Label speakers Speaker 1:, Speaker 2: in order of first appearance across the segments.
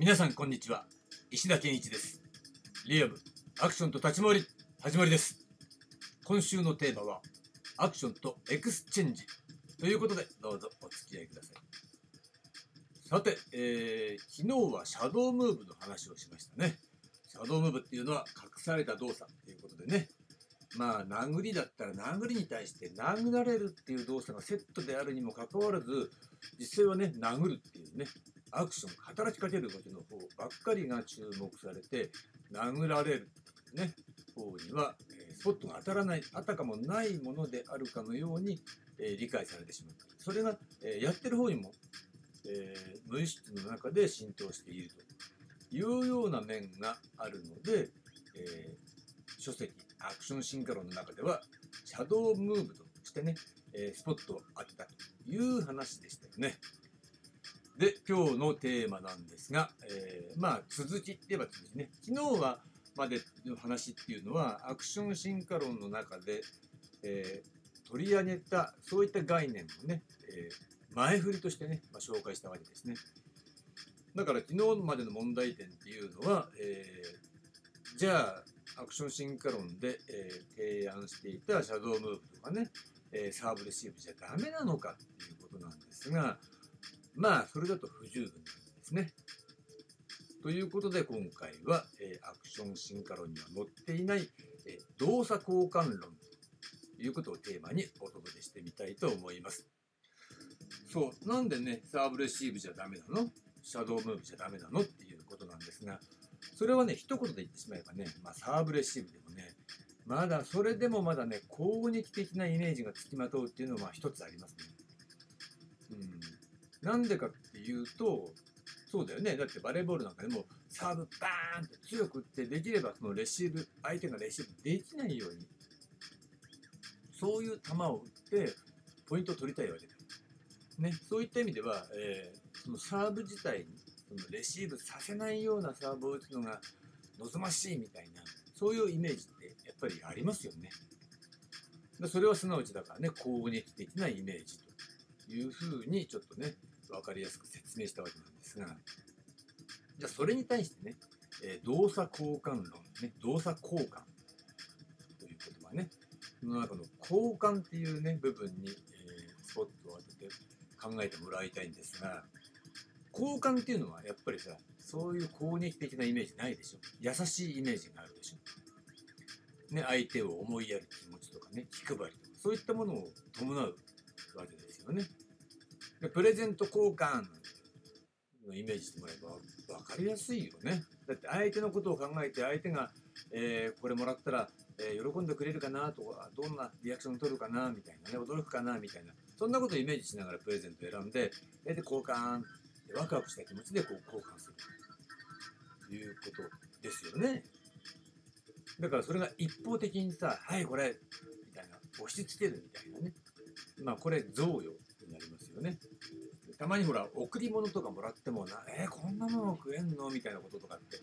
Speaker 1: 皆さんこんにちは。石田健一です。リアルアクションと立ち回り始まりです。今週のテーマはアクションとエクスチェンジ。ということでどうぞお付き合いください。さて、えー、昨日はシャドームーブの話をしましたね。シャドームーブっていうのは隠された動作っていうことでね。まあ殴りだったら殴りに対して殴られるっていう動作がセットであるにもかかわらず実際はね殴るっていうね。アクション働きかける動きの方ばっかりが注目されて殴られるね方には、えスポットが当たらないあたかもないものであるかのように、え理解されてしまったそれが、えやってる方にも、え無意識の中で浸透しているというような面があるので、え書籍アクション進化論の中ではシャドームーブとしてね、えスポットを当てたという話でしたよね。で、今日のテーマなんですが、えー、まあ続きって言えば続きね、昨日はまでの話っていうのはアクション進化論の中で、えー、取り上げたそういった概念をね、えー、前振りとしてね、まあ、紹介したわけですね。だから昨日までの問題点っていうのは、えー、じゃあアクション進化論で、えー、提案していたシャドームーブとかね、えー、サーブレシーブじゃダメなのかっていうことなんですが、まあ、それだと不十分なんですね。ということで今回は、えー、アクション進化論には載っていない、えー、動作交換論ということをテーマにお届けしてみたいと思います。そう、なんでね、サーブレシーブじゃダメなの？シャドームーブじゃダメなの？っていうことなんですが、それはね、一言で言ってしまえばね、まあ、サーブレシーブでもね、まだ、それでもまだね、攻撃的なイメージがつきまとうっていうのは一つありますね。なんでかっていうと、そうだよね。だってバレーボールなんかでも、サーブバーンって強く打って、できればそのレシーブ、相手がレシーブできないように、そういう球を打って、ポイントを取りたいわけだ。ね、そういった意味では、えー、そのサーブ自体にそのレシーブさせないようなサーブを打つのが望ましいみたいなそういうイメージってやっぱりありますよね。それはすなわちだからね攻撃的なイメージというふうにちょっとね分かりやすく説明したわけなんですがじゃあそれに対してね、えー、動作交換論ね動作交換という言葉ねその中の交換っていうね部分に、えー、スポットを当てて考えてもらいたいんですが交換っていうのはやっぱりさそういう攻撃的なイメージないでしょ。優しいイメージがあるでしょ、ね、相手を思いやる気持ちとかね気配りとかそういったものを伴うわけですよねでプレゼント交換のイメージしてもらえば分かりやすいよねだって相手のことを考えて相手が、えー、これもらったら、えー、喜んでくれるかなとかどんなリアクションを取るかなみたいなね驚くかなみたいなそんなことをイメージしながらプレゼントを選んでで交換ワクワクした気持ちでこう交換するということですよね。だからそれが一方的にさ、はいこれみたいな押し付けるみたいなね。まあこれ贈与になりますよね。たまにほら贈り物とかもらってもな、えー、こんなもの食えんの？みたいなこととかって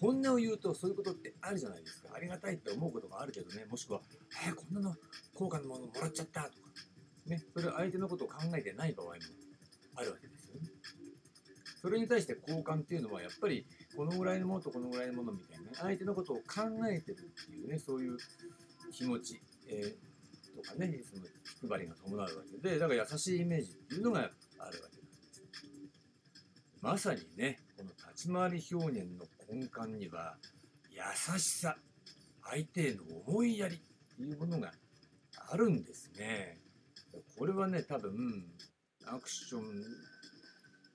Speaker 1: 本音を言うとそういうことってあるじゃないですか。ありがたいって思うことがあるけどね、もしくは、えー、こんなの高価なものもらっちゃったとか、ね、それは相手のことを考えてない場合もあるわけですよね。それに対して交換っていうのはやっぱりこのぐらいのものとこのぐらいのものみたいな、ね、相手のことを考えてるっていうねそういう気持ち、えー、とかねその気配りが伴うわけでだから優しいイメージっていうのがあるわけなんですまさにねこの立ち回り表現の根幹には優しさ相手への思いやりっていうものがあるんですね。これはね多分アクション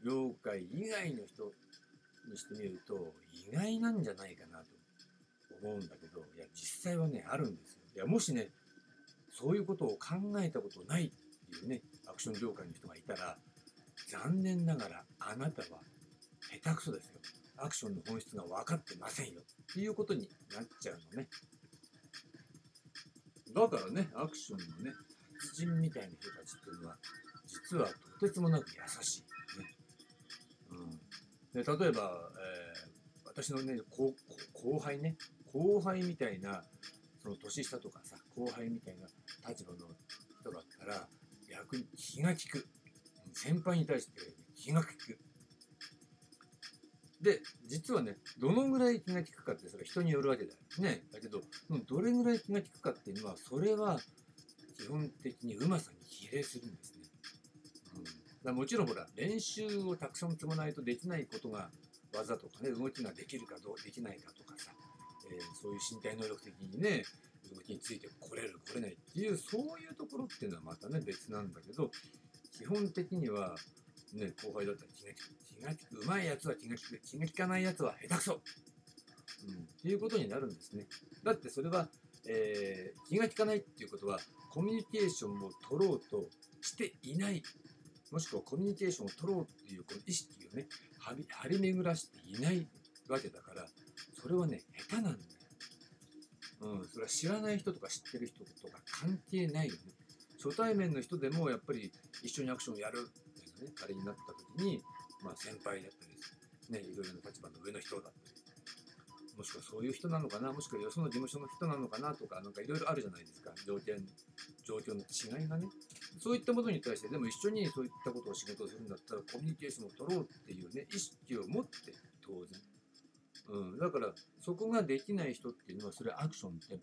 Speaker 1: 業界以外の人にしてみると意外なんじゃないかなと思うんだけどいや実際はねあるんですよ。いやもしねそういうことを考えたことないっていうねアクション業界の人がいたら残念ながらあなたは下手くそですよ。アクションの本質が分かってませんよ。っていうことになっちゃうのね。だからねアクションのね達人みたいな人たちっていうのは実はとてつもなく優しいね。うん。で例えば、えー、私のね後輩ね。後輩みたいなその年下とかさ後輩みたいな立場の人だったら逆に気が利く。先輩に対して気が利く。で実はねどのぐらい気が利くかってそれは人によるわけだよ。ね。だけどどれぐらい気が利くかっていうのはそれは基本的にうまさに比例するんですね、うん、だもちろんほら練習をたくさん積まないとできないことが技とかね動きができるかどうできないかとかさ、えー、そういう身体能力的にね動きについてこれるこれないっていう。そういうところっていうのはまたね別なんだけど基本的にはね後輩だったら気が利く気が利くうまいやつは気が利く気が利かないやつは下手くそ、うん、っていうことになるんですね。だってそれは、えー、気が利かないっていうことはコミュニケーションを取ろうとしていない。もしくはコミュニケーションを取ろうっていうこの意識をね張り巡らしていないわけだからそれはね下手なんだよ、は知らない人とか知ってる人とか関係ないよね。初対面の人でもやっぱり一緒にアクションをやるっていうね仮になった時に、まあ、先輩だったりねいろいろな立場の上の人だったりもしくはそういう人なのかなもしくはよその事務所の人なのかなとかなんかいろいろあるじゃないですか。条件状況の違いがね。そういったものに対してでも一緒にそういったことを仕事をするんだったらコミュニケーションを取ろうっていうね意識を持って当然、うん、だからそこができない人っていうのはそれアクションって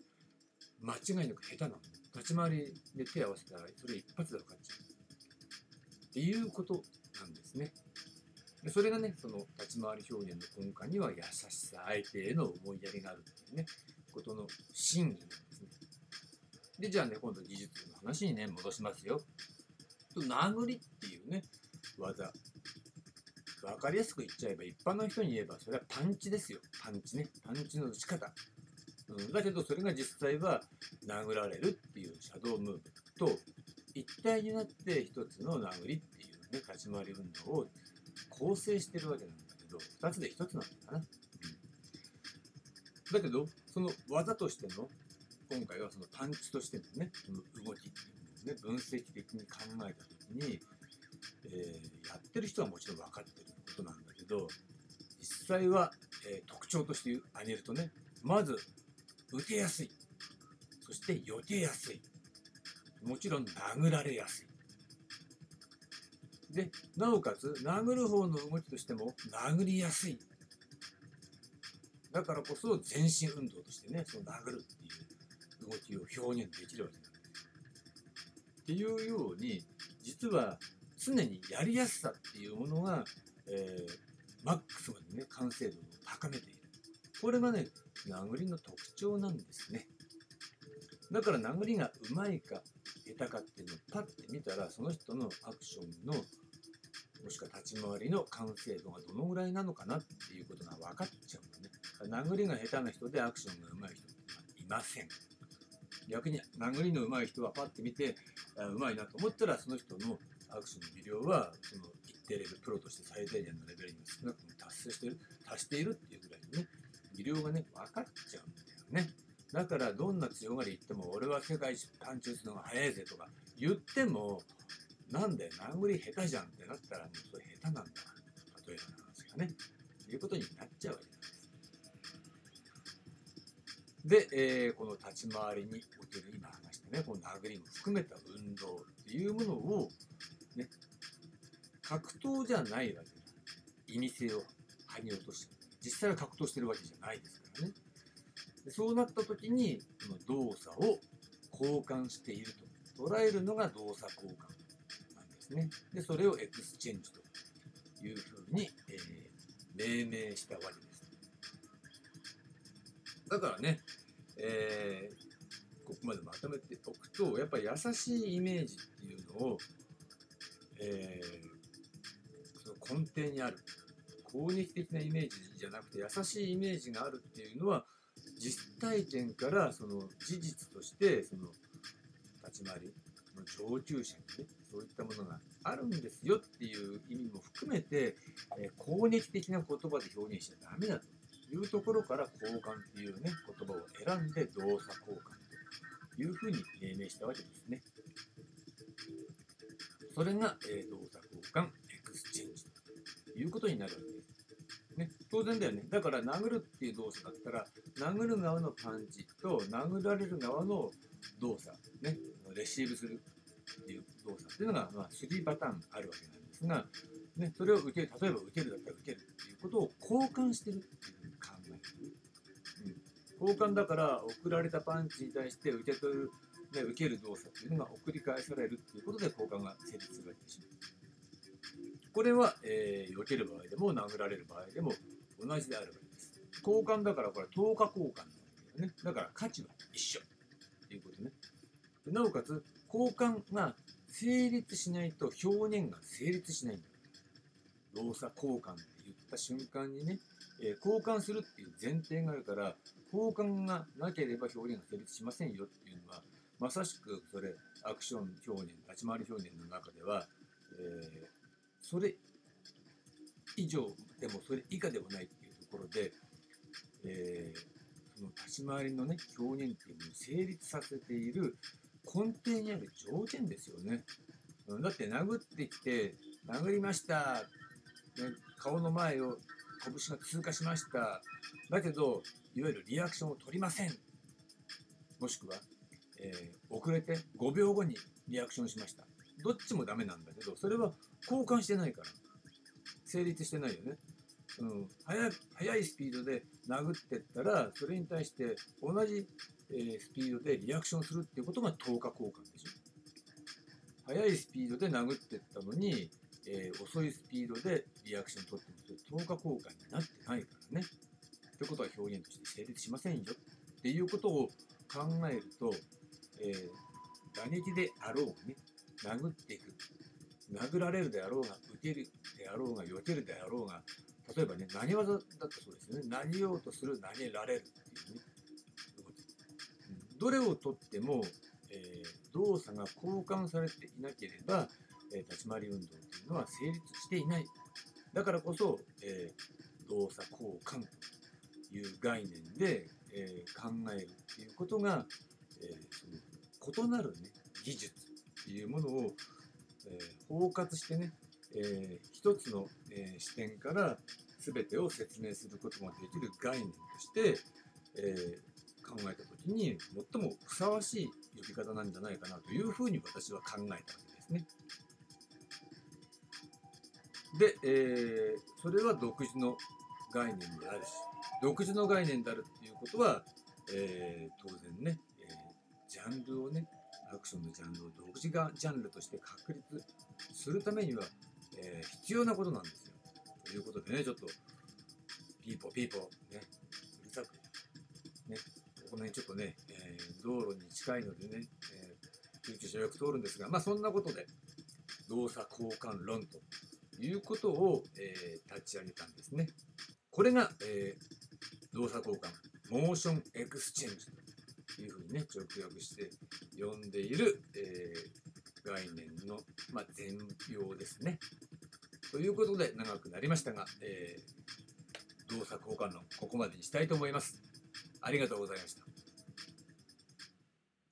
Speaker 1: 間違いなく下手なの立ち回りで手合わせたらそれ一発で分かっちゃう。っていうことなんですね。それがねその立ち回り表現の根幹には優しさ相手への思いやりがあるっていうね。ことの真偽なんですね。でじゃあね今度技術の話にね戻しますよ。と殴りっていうね技。分かりやすく言っちゃえば一般の人に言えばそれはパンチですよ。パンチね。パンチの打ち方、うん、だけどそれが実際は殴られるっていうシャドウムーブと一体になって一つの殴りっていうね立ち回り運動を構成してるわけなんだけど、2つで1つなんだな。うん、だけど、その技としての、今回はそのパンチとしてのね、動きっていうのをね、分析的に考えたときに、えー、やってる人はもちろん分かってることなんだけど、実際は、えー、特徴として挙げるとね、まず、打てやすい。そして、避けやすい。もちろん、殴られやすい。で、なおかつ、殴る方の動きとしても、殴りやすい。だからこそ、全身運動としてね、その殴るっていう動きを表現できるわけなんです。っていうように、実は、常にやりやすさっていうものが、えー、マックスまでね、完成度を高めている。これがね、殴りの特徴なんですね。だから殴りがうまいか下手かっていうのをパッて見たらその人のアクションのもしくは立ち回りの完成度がどのぐらいなのかなっていうことが分かっちゃうのね。殴りが下手な人でアクションが上手い人っていません。逆に殴りの上手い人はパッて見て上手いなと思ったらその人のアクションの技量はその一定レベルプロとして最低限のレベルに少なくとも達成してる達しているっていうぐらい技量がね分かっちゃうんだよね。だからどんな強がり言っても俺は世界一パンチ打つのが速いぜとか言ってもなんで殴り下手じゃんってなったらもうそれ下手なんだ例えばの話がね。いうことになっちゃうわけなんです。で、えー、この立ち回りにおける今話したねこの殴りも含めた運動っていうものをね格闘じゃないわけだ。意味性を剥ぎ落として。実際は格闘してるわけじゃないですからねでそうなった時にこの動作を交換していると捉えるのが動作交換なんですね。で、それをエクスチェンジというふうに、えー、命名したわけです。だからね、えー、ここまでまとめておくと、やっぱり優しいイメージっていうのを、えー、その根底にある。攻撃的なイメージじゃなくて優しいイメージがあるっていうのは実体験からその事実としてその立ち回りの上級者にねそういったものがあるんですよっていう意味も含めて、えー、攻撃的な言葉で表現しちゃダメだというところから交換っていうね言葉を選んで動作交換というふうに命名したわけですね。それが、え、動作交換エクスチェンジということになるわけです。ね、当然だよね。だから殴るっていう動作だったら、殴る側のパンチと殴られる側の動作、ね、レシーブするっていう動作っていうのが、まあ、3パターンあるわけなんですが、ね、それを受ける例えば受けるだったら受けるっていうことを交換してるっていうふうに考え。る、うん、交換だから送られたパンチに対して受け取る、ね、受ける動作っていうのが送り返されるっていうことで交換が成立するわけでしょ。これは、えー、避ける場合でも殴られる場合でも同じであるわけです。交換だからこれ等価交換なわけだよね。だから価値は一緒っていうことね。なおかつ交換が成立しないと表現が成立しないんだ。よ動作交換って言った瞬間にね、えー、交換するっていう前提があるから交換がなければ表現が成立しませんよっていうのはまさしくそれアクション表現立ち回り表現の中では、えー、それ以上でもそれ以下ではないっていうところで、えー、その立ち回りのね表現っていうのを成立させている根底にある条件ですよね。だって殴ってきて殴りました、ね、顔の前を拳が通過しましただけどいわゆるリアクションを取りませんもしくは、えー、遅れて5秒後にリアクションしましたどっちもダメなんだけどそれは交換してないから。成立してないよね、うん、速速いスピードで殴ってったらそれに対して同じ、えー、スピードでリアクションするっていうことが等価交換でしょ。速いスピードで殴ってったのに、えー、遅いスピードでリアクション取っても等価交換になってないからね。ってことは表現として成立しませんよ。っていうことを考えると、えー、打撃であろうね。殴っていく殴られるであろうが受けるであろうが避けるであろうが例えばね何技だったそうですよね。何ようとする投げられるっていうね。どれをとっても、えー、動作が交換されていなければ、えー、立ち回り運動というのは成立していない。だからこそ、えー、動作交換という概念で、え考えるっていうことが、えその異なる、ね、技術っていうものを、え包括してね、え一つの、え視点から全てを説明することができる概念として、え考えた時に最もふさわしい呼び方なんじゃないかなというふうに私は考えたわけですね。で、えー、それは独自の概念であるし独自の概念であるっていうことは、えー、当然ね、えー、ジャンルをねアクションのジャンルを独自がジャンルとして確立するためには、えー、必要なことなんですよ。ということでね、ちょっと、ピーポーピーポー、ね、うるさく、ね、この辺ちょっとね、えー、道路に近いのでね、えー、救急車よく通るんですが、まあそんなことで、動作交換論ということを、えー、立ち上げたんですね。これが、えー、動作交換、 motion exchange というふうにね、直訳して呼んでいる、えー、概念の、まあ、全容ですね。ということで長くなりましたが、えー、動作交換論ここまでにしたいと思います。ありがとうございました。